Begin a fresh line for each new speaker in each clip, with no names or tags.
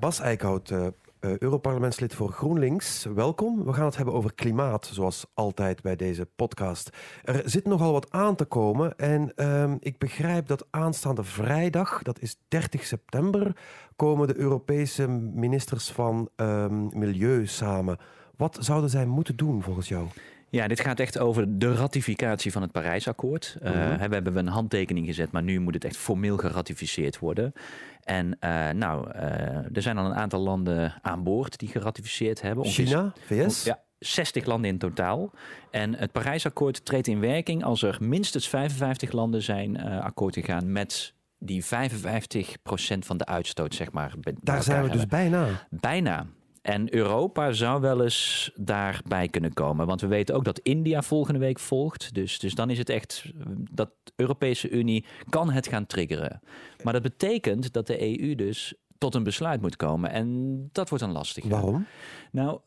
Bas Eickhout, uh, Europarlementslid voor GroenLinks. Welkom. We gaan het hebben over klimaat, zoals altijd bij deze podcast. Er zit nogal wat aan te komen en uh, ik begrijp dat aanstaande vrijdag, dat is 30 september, komen de Europese ministers van ehm, Milieu samen. Wat zouden zij moeten doen volgens jou?
Ja, dit gaat echt over de ratificatie van het Parijsakkoord. Uh, We hebben een handtekening gezet, maar nu moet het echt formeel geratificeerd worden. En uh, nou, uh, er zijn al een aantal landen aan boord die geratificeerd hebben.
China, VS?
Ja, 60 landen in totaal. En het Parijsakkoord treedt in werking als er minstens 55 landen zijn akkoord gegaan met die 55% van de uitstoot, zeg maar.
Daar zijn we dus bijna.
Bijna. En Europa zou wel eens daarbij kunnen komen. Want we weten ook dat India volgende week volgt. Dus, dus dan is het echt dat de Europese Unie kan het gaan triggeren. Maar dat betekent dat de EU dus tot een besluit moet komen. En dat wordt dan lastig.
Waarom?
Nou,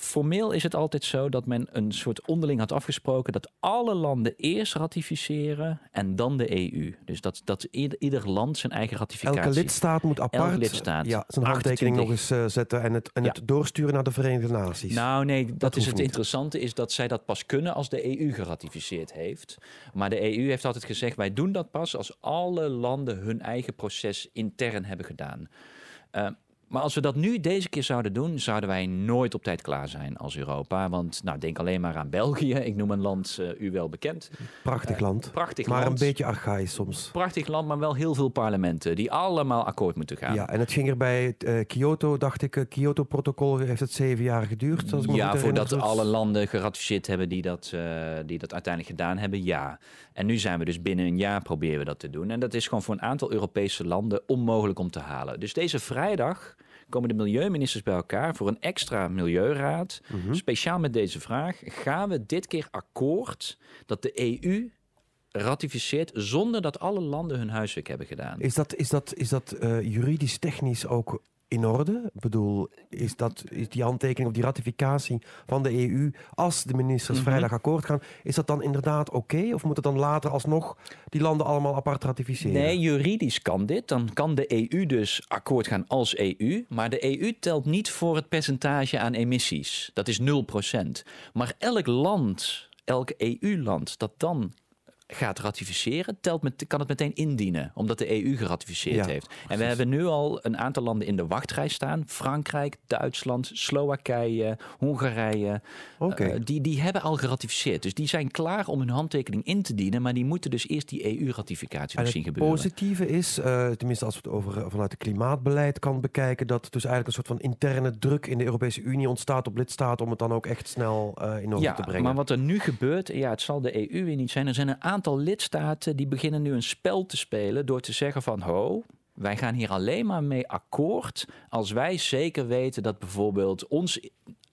Formeel is het altijd zo dat men een soort onderling had afgesproken dat alle landen eerst ratificeren en dan de EU. Dus dat, dat ieder, ieder land zijn eigen ratificatie.
Elke lidstaat moet apart
lidstaat,
ja, zijn handtekening nog eens uh, zetten en, het, en ja. het doorsturen naar de Verenigde Naties.
Nou nee, dat, dat is het niet. interessante is dat zij dat pas kunnen als de EU geratificeerd heeft. Maar de EU heeft altijd gezegd wij doen dat pas als alle landen hun eigen proces intern hebben gedaan. Uh, maar als we dat nu deze keer zouden doen, zouden wij nooit op tijd klaar zijn als Europa. Want nou, denk alleen maar aan België. Ik noem een land uh, u wel bekend.
Prachtig uh, land.
Prachtig
maar
land.
een beetje archaïs soms.
Prachtig land, maar wel heel veel parlementen die allemaal akkoord moeten gaan.
Ja, en het ging er bij uh, Kyoto, dacht ik, Kyoto-protocol heeft het zeven jaar geduurd. Als ik
ja, voordat alle landen geratificeerd hebben die dat, die dat uiteindelijk gedaan hebben, ja. En nu zijn we dus binnen een jaar proberen we dat te doen. En dat is gewoon voor een aantal Europese landen onmogelijk om te halen. Dus deze vrijdag komen de milieuministers bij elkaar voor een extra milieuraad. Mm -hmm. Speciaal met deze vraag: gaan we dit keer akkoord dat de EU ratificeert zonder dat alle landen hun huiswerk hebben gedaan?
Is dat, is dat, is dat uh, juridisch technisch ook in orde? Ik bedoel, is, dat, is die handtekening of die ratificatie van de EU, als de ministers mm -hmm. vrijdag akkoord gaan, is dat dan inderdaad oké? Okay? Of moet het dan later alsnog die landen allemaal apart ratificeren?
Nee, juridisch kan dit. Dan kan de EU dus akkoord gaan als EU. Maar de EU telt niet voor het percentage aan emissies. Dat is 0%. Maar elk land, elk EU-land dat dan gaat ratificeren, telt met, kan het meteen indienen, omdat de EU geratificeerd ja, heeft. En precies. we hebben nu al een aantal landen in de wachtrij staan: Frankrijk, Duitsland, Slowakije, Hongarije.
Okay.
Uh, die, die hebben al geratificeerd. Dus die zijn klaar om hun handtekening in te dienen, maar die moeten dus eerst die EU-ratificatie nog zien gebeuren.
Het positieve is, uh, tenminste als we het over vanuit het klimaatbeleid kan bekijken, dat dus eigenlijk een soort van interne druk in de Europese Unie ontstaat op lidstaten om het dan ook echt snel uh, in orde
ja,
te brengen.
Maar wat er nu gebeurt, ja, het zal de EU weer niet zijn. Er zijn een aantal aantal lidstaten die beginnen nu een spel te spelen door te zeggen van ho, wij gaan hier alleen maar mee akkoord als wij zeker weten dat bijvoorbeeld ons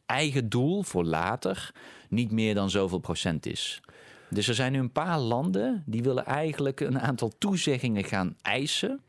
eigen doel voor later niet meer dan zoveel procent is. Dus er zijn nu een paar landen die willen eigenlijk een aantal toezeggingen gaan eisen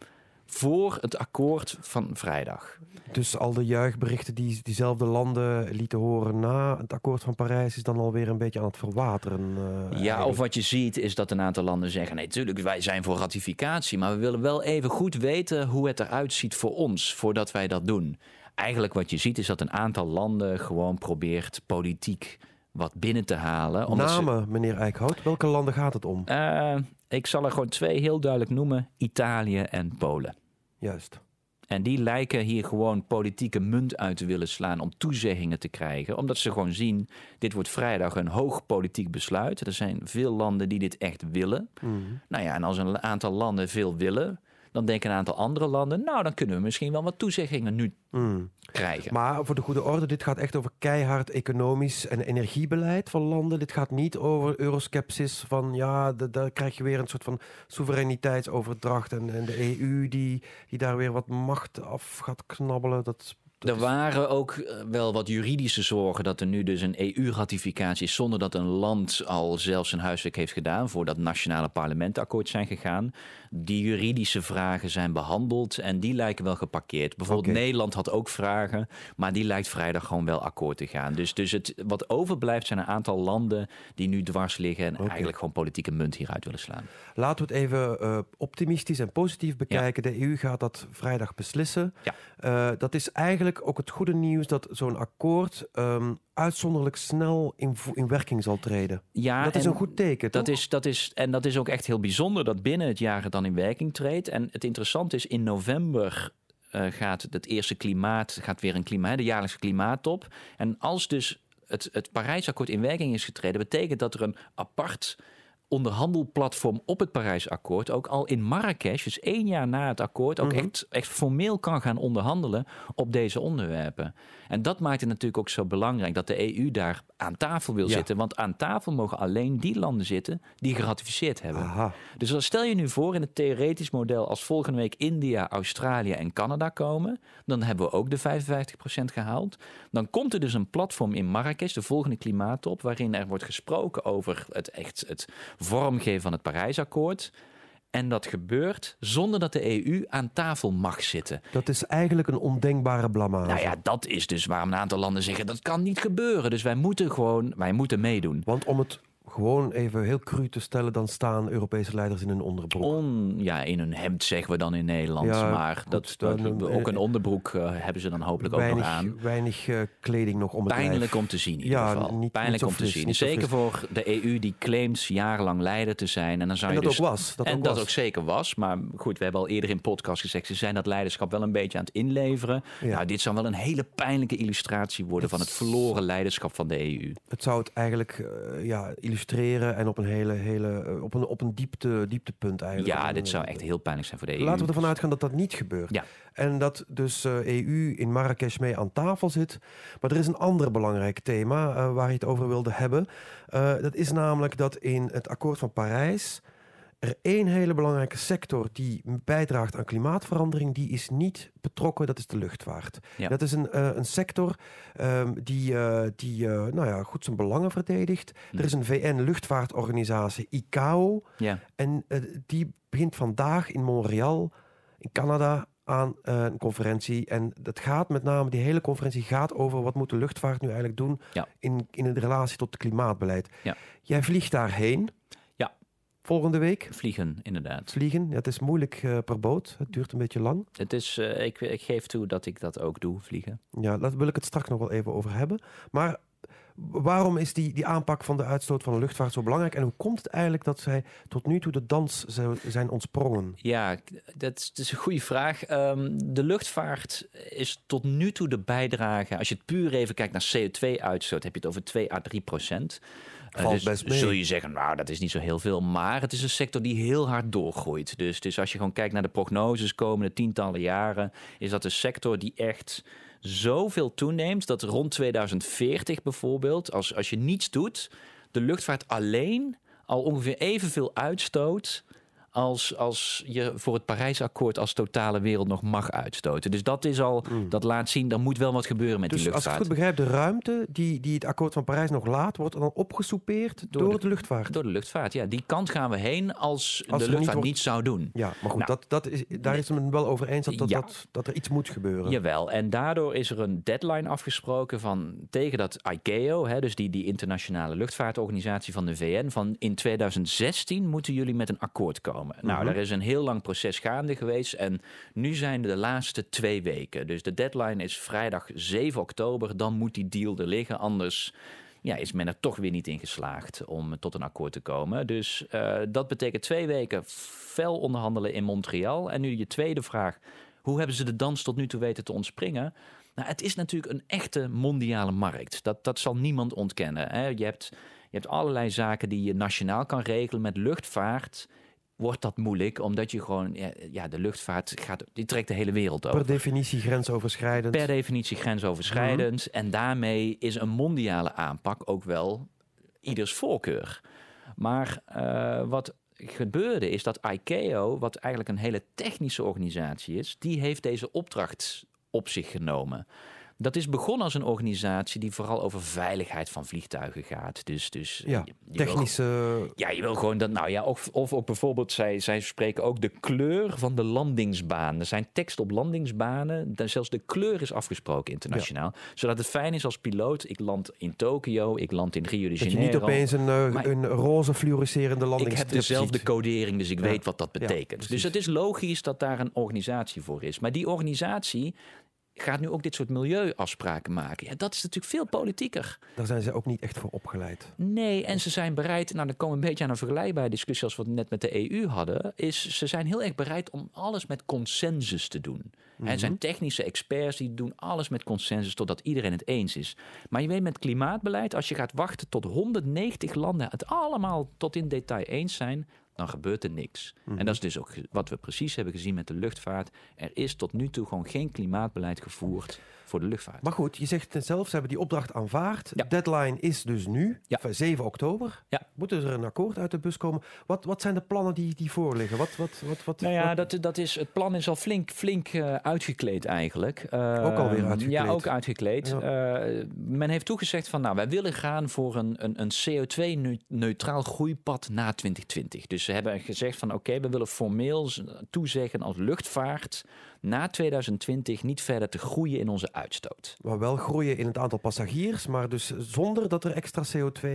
voor het akkoord van vrijdag.
Dus al de juichberichten die diezelfde landen lieten horen na het akkoord van Parijs is dan alweer een beetje aan het verwateren. Uh,
ja,
eigenlijk.
of wat je ziet is dat een aantal landen zeggen: nee, tuurlijk, wij zijn voor ratificatie, maar we willen wel even goed weten hoe het eruit ziet voor ons voordat wij dat doen. Eigenlijk wat je ziet is dat een aantal landen gewoon probeert politiek wat binnen te halen.
Namen, ze... meneer Eickhout, welke landen gaat het om?
Uh, ik zal er gewoon twee heel duidelijk noemen: Italië en Polen.
Juist.
En die lijken hier gewoon politieke munt uit te willen slaan om toezeggingen te krijgen. Omdat ze gewoon zien, dit wordt vrijdag een hoog politiek besluit. Er zijn veel landen die dit echt willen. Mm. Nou ja, en als een aantal landen veel willen, dan denken een aantal andere landen, nou dan kunnen we misschien wel wat toezeggingen nu mm. krijgen.
Maar voor de goede orde, dit gaat echt over keihard economisch en energiebeleid van landen. Dit gaat niet over euroskepsis van ja, daar krijg je weer een soort van soevereiniteitsoverdracht en, en de EU die, die daar weer wat macht af gaat knabbelen. Dat dat
er
is-
waren ook eh, wel wat juridische zorgen dat er nu dus een EU-ratificatie is zonder dat een land al zelf zijn huiswerk heeft gedaan voordat nationale parlementen akkoord zijn gegaan. Die juridische vragen zijn behandeld en die lijken wel geparkeerd. Bijvoorbeeld. Nederland had ook vragen, maar die lijkt vrijdag gewoon wel akkoord te gaan. Dus, dus het, wat overblijft zijn een aantal landen die nu dwars liggen en eigenlijk gewoon politieke munt hieruit willen slaan.
Laten we het even eh, optimistisch en positief bekijken. De EU gaat dat vrijdag beslissen.
Ja.
Eh, dat is eigenlijk ook het goede nieuws dat zo'n akkoord ehm, uitzonderlijk snel in, in werking zal treden.
Ja,
dat is
en-
een goed teken,
Dat
toch?
is, dat is, en dat is ook echt heel bijzonder dat binnen het jaar het dan in werking treedt. En het interessante is, in november eh, gaat het eerste klimaat, gaat weer een klimaat, de jaarlijkse klimaattop. En als dus het, het Parijsakkoord in werking is getreden, betekent dat er een apart onderhandelplatform op het Parijsakkoord ook al in Marrakesh, dus één jaar na het akkoord, ook
Mhm.
echt, echt formeel kan gaan onderhandelen op deze onderwerpen. En dat maakt het natuurlijk ook zo belangrijk dat de EU daar aan tafel wil
Ja.
zitten. Want aan tafel mogen alleen die landen zitten die geratificeerd hebben.
Aha.
Dus stel je nu voor in het theoretisch model als volgende week India, Australië en Canada komen, dan hebben we ook de 55% gehaald. Dan komt er dus een platform in Marrakesh, de volgende klimaattop, waarin er wordt gesproken over het echt het vormgeven van het Parijsakkoord. En dat gebeurt zonder dat de EU aan tafel mag zitten.
Dat is eigenlijk een ondenkbare blamage.
Nou ja, dat is dus waarom een aantal landen zeggen dat kan niet gebeuren. Dus wij moeten gewoon, wij moeten meedoen.
Want om het gewoon even heel cru te stellen, dan staan Europese leiders in een onderbroek.
On, ja, in een hemd zeggen we dan in Nederland.
Ja,
maar
goed,
dat, dat,
dan-
ook een onderbroek eh, hebben ze dan hopelijk ook nog aan.
weinig eh, kleding nog om het
Pijnlijk
lijf.
om te zien in ieder
Ja,
geval.
niet-
Pijnlijk
niet
om te zien. Zeker voor de EU die claimt jarenlang leider te zijn. En dan zou
En
je
dat
dus,
ook was. Dat
en
ook
dat
was.
ook zeker was. Maar goed, we hebben al eerder in podcast gezegd... ze zijn dat leiderschap wel een beetje aan het inleveren.
Ja.
Nou, dit zou wel een hele pijnlijke illustratie worden... van het verloren leiderschap van de EU.
Het zou het eigenlijk eh, ja, illustreren en op een hele, hele eh, op een, op een diepte, dieptepunt eigenlijk.
Ja, dit zou echt heel pijnlijk zijn voor de EU.
Laten we ervan uitgaan dat dat niet gebeurt.
Ja.
En dat dus eh, EU in Marrakesh mee aan tafel zit. Maar er is een ander belangrijk thema eh, waar je het over wilde hebben. Dat is namelijk dat in het akkoord van Parijs er één hele belangrijke sector die bijdraagt aan klimaatverandering, die is niet betrokken, dat is de luchtvaart.
Ja.
Dat is een, eh, een sector ehm, die, eh, die eh, nou ja, goed zijn belangen verdedigt. Er is een VN-luchtvaartorganisatie, ICAO,
Ja.
en die begint vandaag in Montreal, in Canada, aan een conferentie. En dat gaat met name, die hele conferentie gaat over wat moet de luchtvaart nu eigenlijk doen
Ja.
in, in de relatie tot het klimaatbeleid.
Ja.
Jij vliegt daarheen. Volgende week.
Vliegen, inderdaad.
Vliegen, ja, het is moeilijk eh, per boot. Het duurt een beetje lang.
Het is, eh, ik, ik geef toe dat ik dat ook doe, vliegen.
Ja, daar wil ik het straks nog wel even over hebben. Maar waarom is die, die aanpak van de uitstoot van de luchtvaart zo belangrijk? En hoe komt het eigenlijk dat zij tot nu toe de dans zijn ontsprongen?
Ja, dat is, dat is een goede vraag. Ehm, de luchtvaart is tot nu toe de bijdrage. Als je het puur even kijkt naar CO2-uitstoot, heb je het over 2 à 3 procent. Dus
best mee.
Zul je zeggen, nou, dat is niet zo heel veel. Maar het is een sector die heel hard doorgroeit. Dus, dus als je gewoon kijkt naar de prognoses komende tientallen jaren, is dat een sector die echt zoveel toeneemt dat rond 2040 bijvoorbeeld, als, als je niets doet, de luchtvaart alleen al ongeveer evenveel uitstoot als, als je voor het Parijsakkoord als totale wereld nog mag uitstoten. Dus dat is al, dat laat zien, er moet wel wat gebeuren met.
Dus
die
als ik het
luchtvaart.
goed begrijp, de ruimte die, die het akkoord van Parijs nog laat, wordt dan opgesoupeerd door,
Door
de,
de-
luchtvaart.
Door de luchtvaart, ja. Die kant gaan we heen als,
Als
de luchtvaart
niet wordt-
zou doen.
Ja, maar goed,
Nou,
dat, dat is, daar is men wel over eens dat, dat,
Ja.
dat, dat er iets moet gebeuren.
Jawel, en daardoor is er een deadline afgesproken van tegen dat ICAO, hè, dus die, die internationale luchtvaartorganisatie van de VN, van in 2016 moeten jullie met een akkoord komen. Nou,
Mhm.
daar is een heel lang proces gaande geweest en nu zijn de laatste twee weken. Dus de deadline is vrijdag 7 oktober, dan moet die deal er liggen, anders ja, is men er toch weer niet in geslaagd om tot een akkoord te komen. Dus eh, dat betekent twee weken fel onderhandelen in Montreal. En nu je tweede vraag. Hoe hebben ze de dans tot nu toe weten te ontspringen? Nou, het is natuurlijk een echte mondiale markt. Dat, dat zal niemand ontkennen. Hè? Je, hebt, je hebt allerlei zaken die je nationaal kan regelen. Met luchtvaart wordt dat moeilijk, omdat je gewoon... Ja, ja de luchtvaart gaat, die trekt de hele wereld over
Per definitie grensoverschrijdend.
per definitie grensoverschrijdend. En daarmee is een mondiale aanpak ook wel ieders voorkeur. Maar eh, wat gebeurde is dat ICAO, wat eigenlijk een hele technische organisatie is, die heeft deze opdracht op zich genomen. Dat is begonnen als een organisatie die vooral over veiligheid van vliegtuigen gaat. Dus, dus
ja,
je wil
technische...
ja, je wil gewoon dat. Nou ja, of, of ook bijvoorbeeld, zij, zij spreken ook de kleur van de landingsbaan. Er zijn teksten op landingsbanen. Zelfs de kleur is afgesproken internationaal. Zodat het fijn is als piloot. Ik land in Tokio, ik land in Rio de
Dat je
Janeiro.
niet opeens een, eh,
Maar-
een roze fluorescerende
ik
landingsstrip
heb dezelfde codering, dus ik
Ja.
weet wat dat
Ja,
betekent. dus het is logisch dat daar een organisatie voor is. Maar die organisatie gaat nu ook dit soort milieuafspraken maken. Ja, dat is natuurlijk veel politieker.
Daar zijn ze ook niet echt voor opgeleid.
Nee, en ze zijn bereid, nou dan komen we een beetje aan een vergelijkbare discussie als we het net met de EU hadden, is ze zijn heel erg bereid om alles met consensus te doen. Hè, Het zijn technische experts die doen alles met consensus totdat iedereen het eens is. Maar je weet met klimaatbeleid, als je gaat wachten tot 190 landen het allemaal tot in detail eens zijn, dan gebeurt er niks. En dat is dus ook wat we precies hebben gezien met de luchtvaart. Er is tot nu toe gewoon geen klimaatbeleid gevoerd voor de luchtvaart.
Maar goed, je zegt zelf, ze hebben die opdracht aanvaard.
Ja.
Deadline is dus nu,
Ja.
v- 7 oktober.
Ja.
Moet er een akkoord uit de bus komen? Wat, wat zijn de plannen die, die voorliggen? Wat, wat, wat, wat,
Nou ja,
wat-
dat, dat is, het plan is al flink, flink eh, uitgekleed eigenlijk. Eh,
Ook alweer uitgekleed?
Ja, ook uitgekleed.
Ja.
Eh, men heeft toegezegd van, nou, wij willen gaan voor een, een, een CO2-neutraal groeipad na 2020. Dus ze hebben gezegd van, oké, we willen formeel toezeggen als luchtvaart na 2020 niet verder te groeien in onze uitstoot.
maar wel groeien in het aantal passagiers, maar dus zonder dat er extra CO2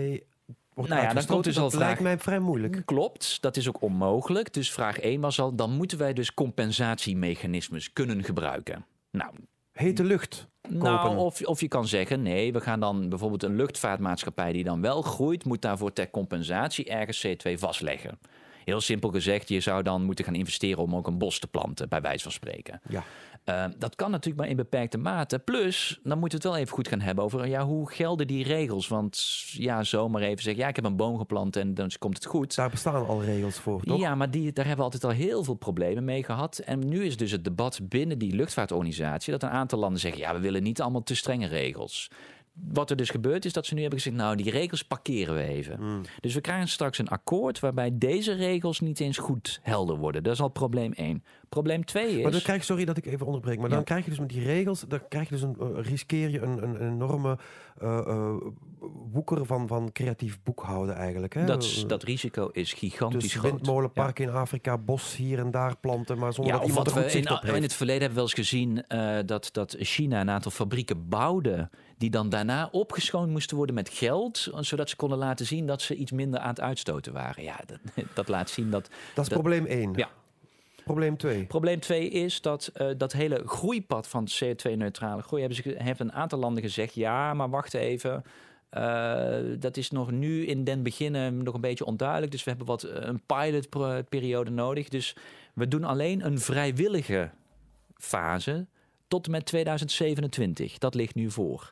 wordt
Nou ja, dan komt dus al
dat
de
lijkt mij vrij moeilijk.
Klopt, dat is ook onmogelijk. Dus vraag 1 was al, dan moeten wij dus compensatiemechanismes kunnen gebruiken. Nou,
Hete lucht.
Nou, of, of je kan zeggen, nee, we gaan dan bijvoorbeeld een luchtvaartmaatschappij die dan wel groeit, moet daarvoor ter compensatie ergens CO2 vastleggen. Heel simpel gezegd, je zou dan moeten gaan investeren om ook een bos te planten, bij wijze van spreken.
Ja.
Eh, dat kan natuurlijk maar in beperkte mate. Plus, dan moeten we het wel even goed gaan hebben over ja, hoe gelden die regels. Want ja, zomaar even zeggen, ja, ik heb een boom geplant en dan komt het goed.
Daar bestaan al regels voor, toch?
Ja, maar die, daar hebben we altijd al heel veel problemen mee gehad. En nu is dus het debat binnen die luchtvaartorganisatie dat een aantal landen zeggen: ja, we willen niet allemaal te strenge regels. Wat er dus gebeurt is dat ze nu hebben gezegd: nou, die regels parkeren we even.
Hmm.
Dus we krijgen straks een akkoord waarbij deze regels niet eens goed helder worden. Dat is al probleem 1. Probleem 2
Maar dan
is.
krijg je, sorry dat ik even onderbreek, maar
Ja.
dan krijg je dus met die regels, dan krijg je dus een, eh, riskeer je een, een, een enorme eh, woeker van, van creatief boekhouden eigenlijk. Hè?
Dat, is- dat risico is gigantisch
dus
groot.
windmolenpark in Afrika, bos hier en daar planten, maar zonder
Ja,
dat iemand er goed
in,
op heeft.
in het verleden hebben we wel eens gezien dat, dat China een aantal fabrieken bouwde. Die dan daarna opgeschoond moesten worden met geld. zodat ze konden laten zien dat ze iets minder aan het uitstoten waren. Ja, dat, dat laat zien dat.
dat is
dat-
probleem 1.
Ja.
Probleem 2.
Probleem 2 is dat eh, dat hele groeipad van CO2-neutrale groei. hebben ze heeft een aantal landen gezegd: ja, maar wacht even. eh, dat is nog nu in den beginnen nog een beetje onduidelijk. Dus we hebben wat eh, een pilotperiode nodig. Dus we doen alleen een vrijwillige fase tot en met 2027. Dat ligt nu voor.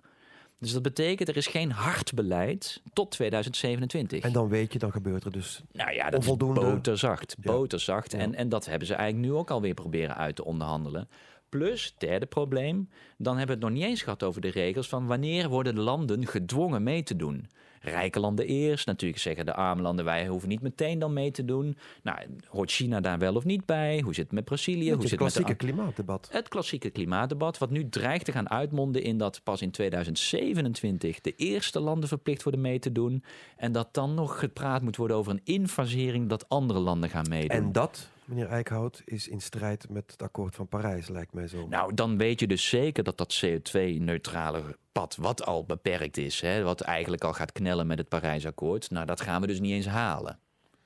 Dus dat betekent er is geen hard beleid tot 2027.
En dan weet je, dan gebeurt er dus.
Nou ja, dat
Onvoldoende.
is boterzacht. Boterzacht.
Ja.
En, en dat hebben ze eigenlijk nu ook alweer proberen uit te onderhandelen. Plus, derde probleem, dan hebben we het nog niet eens gehad over de regels van wanneer worden de landen gedwongen mee te doen. Rijke landen eerst, natuurlijk zeggen de arme landen wij hoeven niet meteen dan mee te doen. Nou, hoort China daar wel of niet bij? Hoe zit het met Brazilië? Hoe
het
zit het met de
klassieke klimaatdebat.
het klassieke klimaatdebat, wat nu dreigt te gaan uitmonden in dat pas in 2027 de eerste landen verplicht worden mee te doen. En dat dan nog gepraat moet worden over een infasering dat andere landen gaan meedoen.
En dat, meneer Eickhout, is in strijd met het akkoord van Parijs, lijkt mij zo.
Nou, dan weet je dus zeker dat dat CO2-neutrale pad, wat al beperkt is, hè, wat eigenlijk al gaat knellen met het Parijsakkoord, nou, dat gaan we dus niet eens halen.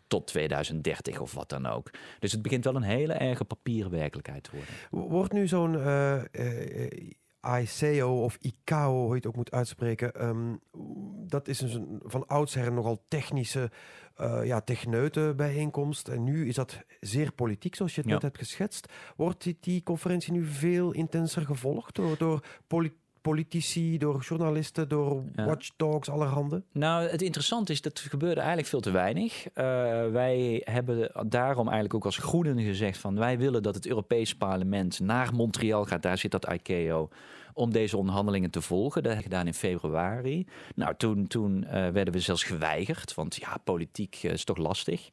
Tot 2030 of wat dan ook. Dus het begint wel een hele erge papieren werkelijkheid te worden.
Wordt nu zo'n eh, eh, ICAO of ICAO, hoe je het ook moet uitspreken, ehm, dat is dus een van oudsher nogal technische, eh ja, techneuten-bijeenkomst. En nu is dat zeer politiek, zoals je het
Ja.
net hebt geschetst. Wordt die, die conferentie nu veel intenser gevolgd door, door poli- politici, door journalisten, door
Ja.
watchdogs, allerhande?
Nou, het interessante is dat gebeurde eigenlijk veel te weinig. Eh, wij hebben daarom eigenlijk ook als Groenen gezegd van wij willen dat het Europees Parlement naar Montreal gaat. Daar zit dat ICAO om deze onderhandelingen te volgen. Dat gedaan in februari. Nou, toen, toen eh, werden we zelfs geweigerd, want ja, politiek eh, is toch lastig.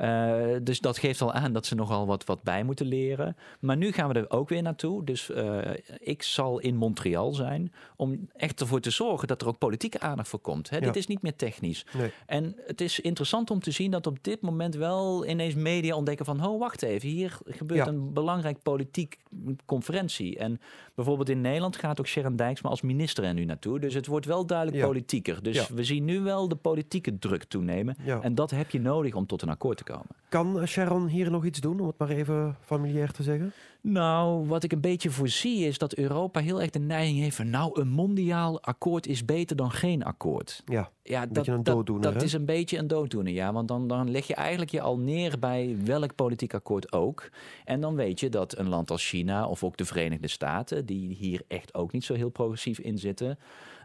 Uh, dus dat geeft al aan dat ze nogal wat, wat bij moeten leren. Maar nu gaan we er ook weer naartoe. Dus uh, ik zal in Montreal zijn om echt ervoor te zorgen dat er ook politieke aandacht voor komt. Hè? Ja. Dit is niet meer technisch.
Nee.
En het is interessant om te zien dat op dit moment wel ineens media ontdekken van... oh, wacht even, hier gebeurt
Ja.
een belangrijk politiek conferentie. En bijvoorbeeld in Nederland gaat ook Sharon Dijksma als minister er nu naartoe. Dus het wordt wel duidelijk
Ja.
politieker. Dus we zien nu wel de politieke druk toenemen. En dat heb je nodig om tot een akkoord te komen.
Kan Sharon hier nog iets doen, om het maar even familiair te zeggen?
Nou, wat ik een beetje voorzie is dat Europa heel erg de neiging heeft van... nou, een mondiaal akkoord is beter dan geen akkoord.
Ja,
Ja, dat,
beetje een
dat-
dooddoener,
Dat,
hè?
is een beetje een dooddoener, ja. Want dan, dan leg je eigenlijk je al neer bij welk politiek akkoord ook. En dan weet je dat een land als China of ook de Verenigde Staten... die hier echt ook niet zo heel progressief in zitten...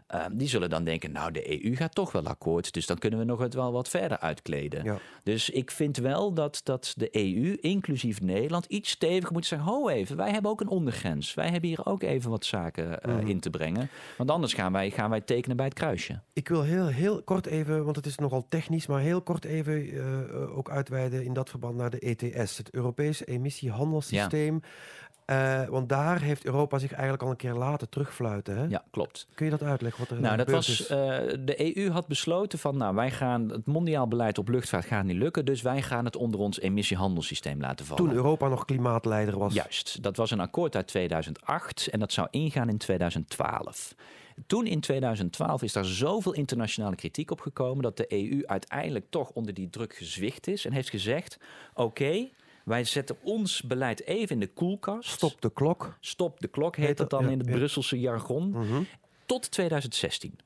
eh, die zullen dan denken, nou, de EU gaat toch wel akkoord. Dus dan kunnen we nog het wel wat verder uitkleden.
Ja.
Dus ik vind wel dat, dat de EU, inclusief Nederland, iets steviger moet zeggen. Ho even, wij hebben ook een ondergrens. Wij hebben hier ook even wat zaken eh,
Mhm.
in te brengen. Want anders gaan wij, gaan wij tekenen bij het kruisje.
Ik wil heel, heel kort even, want het is nogal technisch, maar heel kort even eh, eh, ook uitweiden in dat verband naar de ETS, het Europese emissiehandelssysteem. Eh, want daar heeft Europa zich eigenlijk al een keer laten terugfluiten. Hè?
Ja, klopt.
Kun je dat uitleggen wat er
Nou, dat was, eh, de EU had besloten van, nou, wij gaan het mondiaal beleid op luchtvaart gaat niet lukken, dus wij gaan het onder ons emissiehandelssysteem laten vallen.
Toen Europa nog klimaatleider was.
Juist, dat was een akkoord uit 2008 en dat zou ingaan in 2012. Toen in 2012 is daar zoveel internationale kritiek op gekomen dat de EU uiteindelijk toch onder die druk gezwicht is en heeft gezegd: oké, wij zetten ons beleid even in de koelkast.
Stop de klok.
Stop de klok heet
Heet
dat dan
ja,
in het
ja.
Brusselse jargon.
Mhm.
Tot 2016.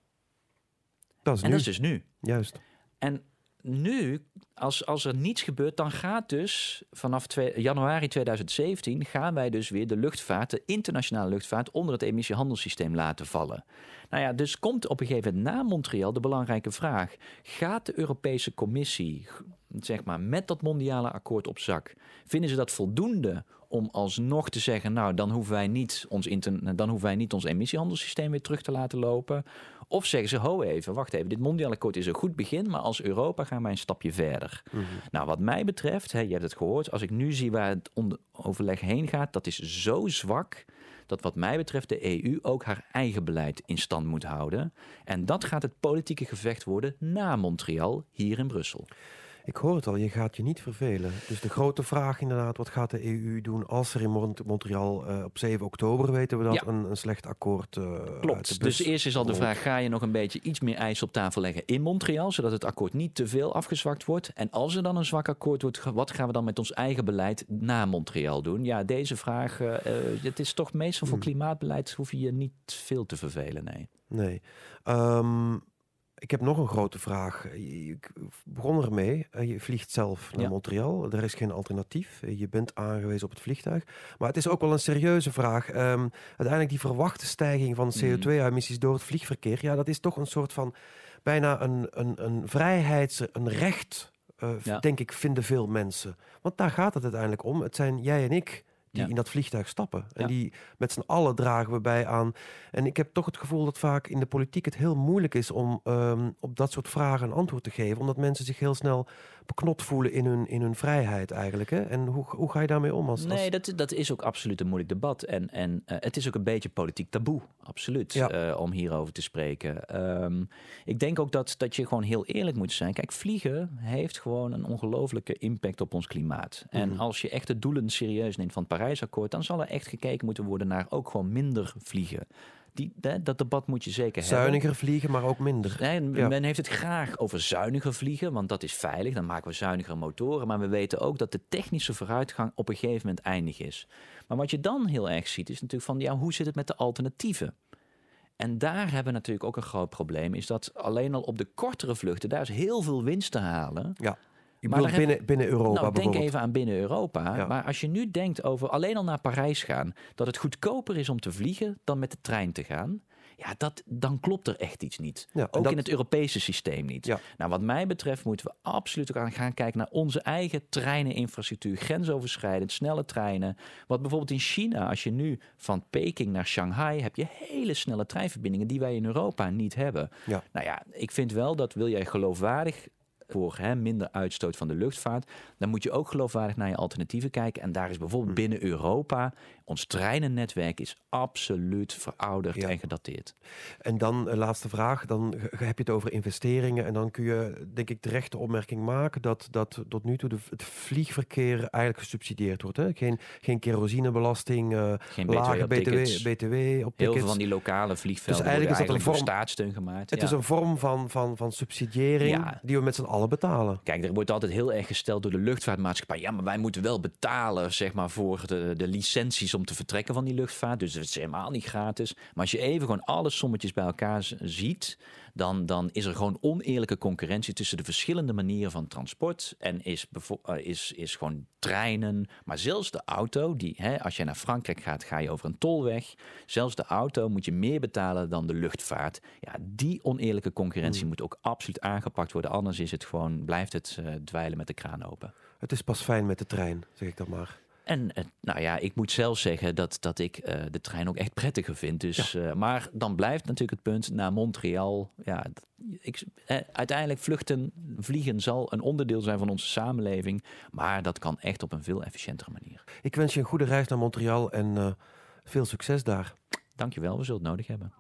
Dat is
En
nu.
dat is dus nu.
Juist.
En nu, als, als er niets gebeurt, dan gaat dus vanaf januari 2017 gaan wij dus weer de luchtvaart, de internationale luchtvaart, onder het emissiehandelssysteem laten vallen. Nou ja, dus komt op een gegeven moment na Montreal de belangrijke vraag: gaat de Europese Commissie, zeg maar, met dat mondiale akkoord op zak, vinden ze dat voldoende om alsnog te zeggen, nou, dan hoeven wij niet ons, dan hoeven wij niet ons emissiehandelssysteem weer terug te laten lopen? Of zeggen ze, ho even, wacht even, dit mondiale akkoord is een goed begin, maar als Europa gaan wij een stapje verder.
Mhm.
Nou, wat mij betreft, hè, je hebt het gehoord, als ik nu zie waar het overleg heen gaat, dat is zo zwak dat wat mij betreft de EU ook haar eigen beleid in stand moet houden. En dat gaat het politieke gevecht worden na Montreal, hier in Brussel.
Ik hoor het al, je gaat je niet vervelen. Dus de grote vraag inderdaad, wat gaat de EU doen als er in Mont- Montreal eh, op 7 oktober, weten we dat,
Ja.
een, een slecht akkoord uit de
Klopt. Dus eerst is al de vraag: ga je nog een beetje iets meer ijs op tafel leggen in Montreal, zodat het akkoord niet te veel afgezwakt wordt? En als er dan een zwak akkoord wordt, wat gaan we dan met ons eigen beleid na Montreal doen? Ja, deze vraag, eh, het is toch meestal voor
Hmm.
klimaatbeleid hoef je je niet veel te vervelen, nee.
Nee. Ehm, ik heb nog een grote vraag. Ik begon ermee. Je vliegt zelf naar
Ja.
Montreal. Er is geen alternatief. Je bent aangewezen op het vliegtuig. Maar het is ook wel een serieuze vraag. Ehm, uiteindelijk die verwachte stijging van CO2-emissies door het vliegverkeer. Ja, dat is toch een soort van bijna een, een, een vrijheids... een recht, eh,
Ja.
denk ik, vinden veel mensen. Want daar gaat het uiteindelijk om. Het zijn jij en ik die
Ja.
in dat vliegtuig stappen. En
Ja.
die met z'n allen dragen we bij aan en ik heb toch het gevoel dat vaak in de politiek het heel moeilijk is om ehm, op dat soort vragen een antwoord te geven. Omdat mensen zich heel snel beknot voelen in hun, in hun vrijheid eigenlijk. Hè? En hoe, hoe ga je daarmee om? Als, als...
Nee, dat, dat is ook absoluut een moeilijk debat. En, en eh, het is ook een beetje politiek taboe, absoluut,
Ja.
eh, om hierover te spreken. Ehm, ik denk ook dat, dat je gewoon heel eerlijk moet zijn. Kijk, vliegen heeft gewoon een ongelofelijke impact op ons klimaat. En
Mhm.
als je echt de doelen serieus neemt van het Parijsakkoord, dan zal er echt gekeken moeten worden naar ook gewoon minder vliegen. Die, dat debat moet je zeker hebben.
Zuiniger vliegen, maar ook minder.
Nee,
Ja.
Men heeft het graag over zuiniger vliegen, want dat is veilig. Dan maken we zuinigere motoren. Maar we weten ook dat de technische vooruitgang op een gegeven moment eindig is. Maar wat je dan heel erg ziet, is natuurlijk van ja, hoe zit het met de alternatieven? En daar hebben we natuurlijk ook een groot probleem. Is dat alleen al op de kortere vluchten, daar is heel veel winst te halen.
Ja. Je
Maar
bedoelt binnen, binnen Europa
nou, denk even aan binnen Europa.
Ja.
Maar als je nu denkt over alleen al naar Parijs gaan, dat het goedkoper is om te vliegen dan met de trein te gaan. Ja, dat, dan klopt er echt iets niet.
Ja,
Ook
dat-
in het Europese systeem niet.
Ja.
Nou, wat mij betreft moeten we absoluut ook aan gaan kijken naar onze eigen treineninfrastructuur. Grensoverschrijdend, snelle treinen. Wat bijvoorbeeld in China, als je nu van Peking naar Shanghai... heb je hele snelle treinverbindingen die wij in Europa niet hebben.
Ja.
Nou ja, ik vind wel dat wil jij geloofwaardig voor hè, minder uitstoot van de luchtvaart, dan moet je ook geloofwaardig naar je alternatieven kijken. En daar is bijvoorbeeld
Hm.
binnen Europa, ons treinennetwerk is absoluut verouderd
Ja.
en gedateerd.
En dan een laatste vraag. Dan heb je het over investeringen. En dan kun je, denk ik, terecht de opmerking maken dat, dat tot nu toe de, het vliegverkeer eigenlijk gesubsidieerd wordt. Hè? Geen, geen kerosinebelasting, eh,
Geen BTW
lage
op
BTW,
tickets.
BTW op
Heel
tickets.
veel van die lokale vliegvelden
Dus eigenlijk is dat een
eigenlijk door
vorm-
staatssteun gemaakt.
Het
ja.
is een vorm van, van, van subsidiëring
Ja.
die we met z'n allen betalen.
Kijk, er wordt altijd heel erg gesteld door de luchtvaartmaatschappij. Ja, maar wij moeten wel betalen zeg maar, voor de, de licenties om te vertrekken van die luchtvaart. Dus het is helemaal niet gratis. Maar als je even gewoon alle sommetjes bij elkaar ziet, dan, dan is er gewoon oneerlijke concurrentie tussen de verschillende manieren van transport. En is, eh, is, is gewoon treinen, maar zelfs de auto, die, hè, als je naar Frankrijk gaat, ga je over een tolweg. Zelfs de auto moet je meer betalen dan de luchtvaart. Ja, die oneerlijke concurrentie moet ook absoluut aangepakt worden. Anders is het gewoon, blijft het eh, dweilen met de kraan open.
Het is pas fijn met de trein, zeg ik dan maar.
En eh, nou ja, ik moet zelf zeggen dat, dat ik eh, de trein ook echt prettiger vind. Dus, eh, maar dan blijft natuurlijk het punt naar Montreal. Ja, ik, eh, uiteindelijk vluchten, vliegen zal een onderdeel zijn van onze samenleving. Maar dat kan echt op een veel efficiëntere manier.
Ik wens je een goede reis naar Montreal en veel succes daar.
Dankjewel, we zullen het nodig hebben.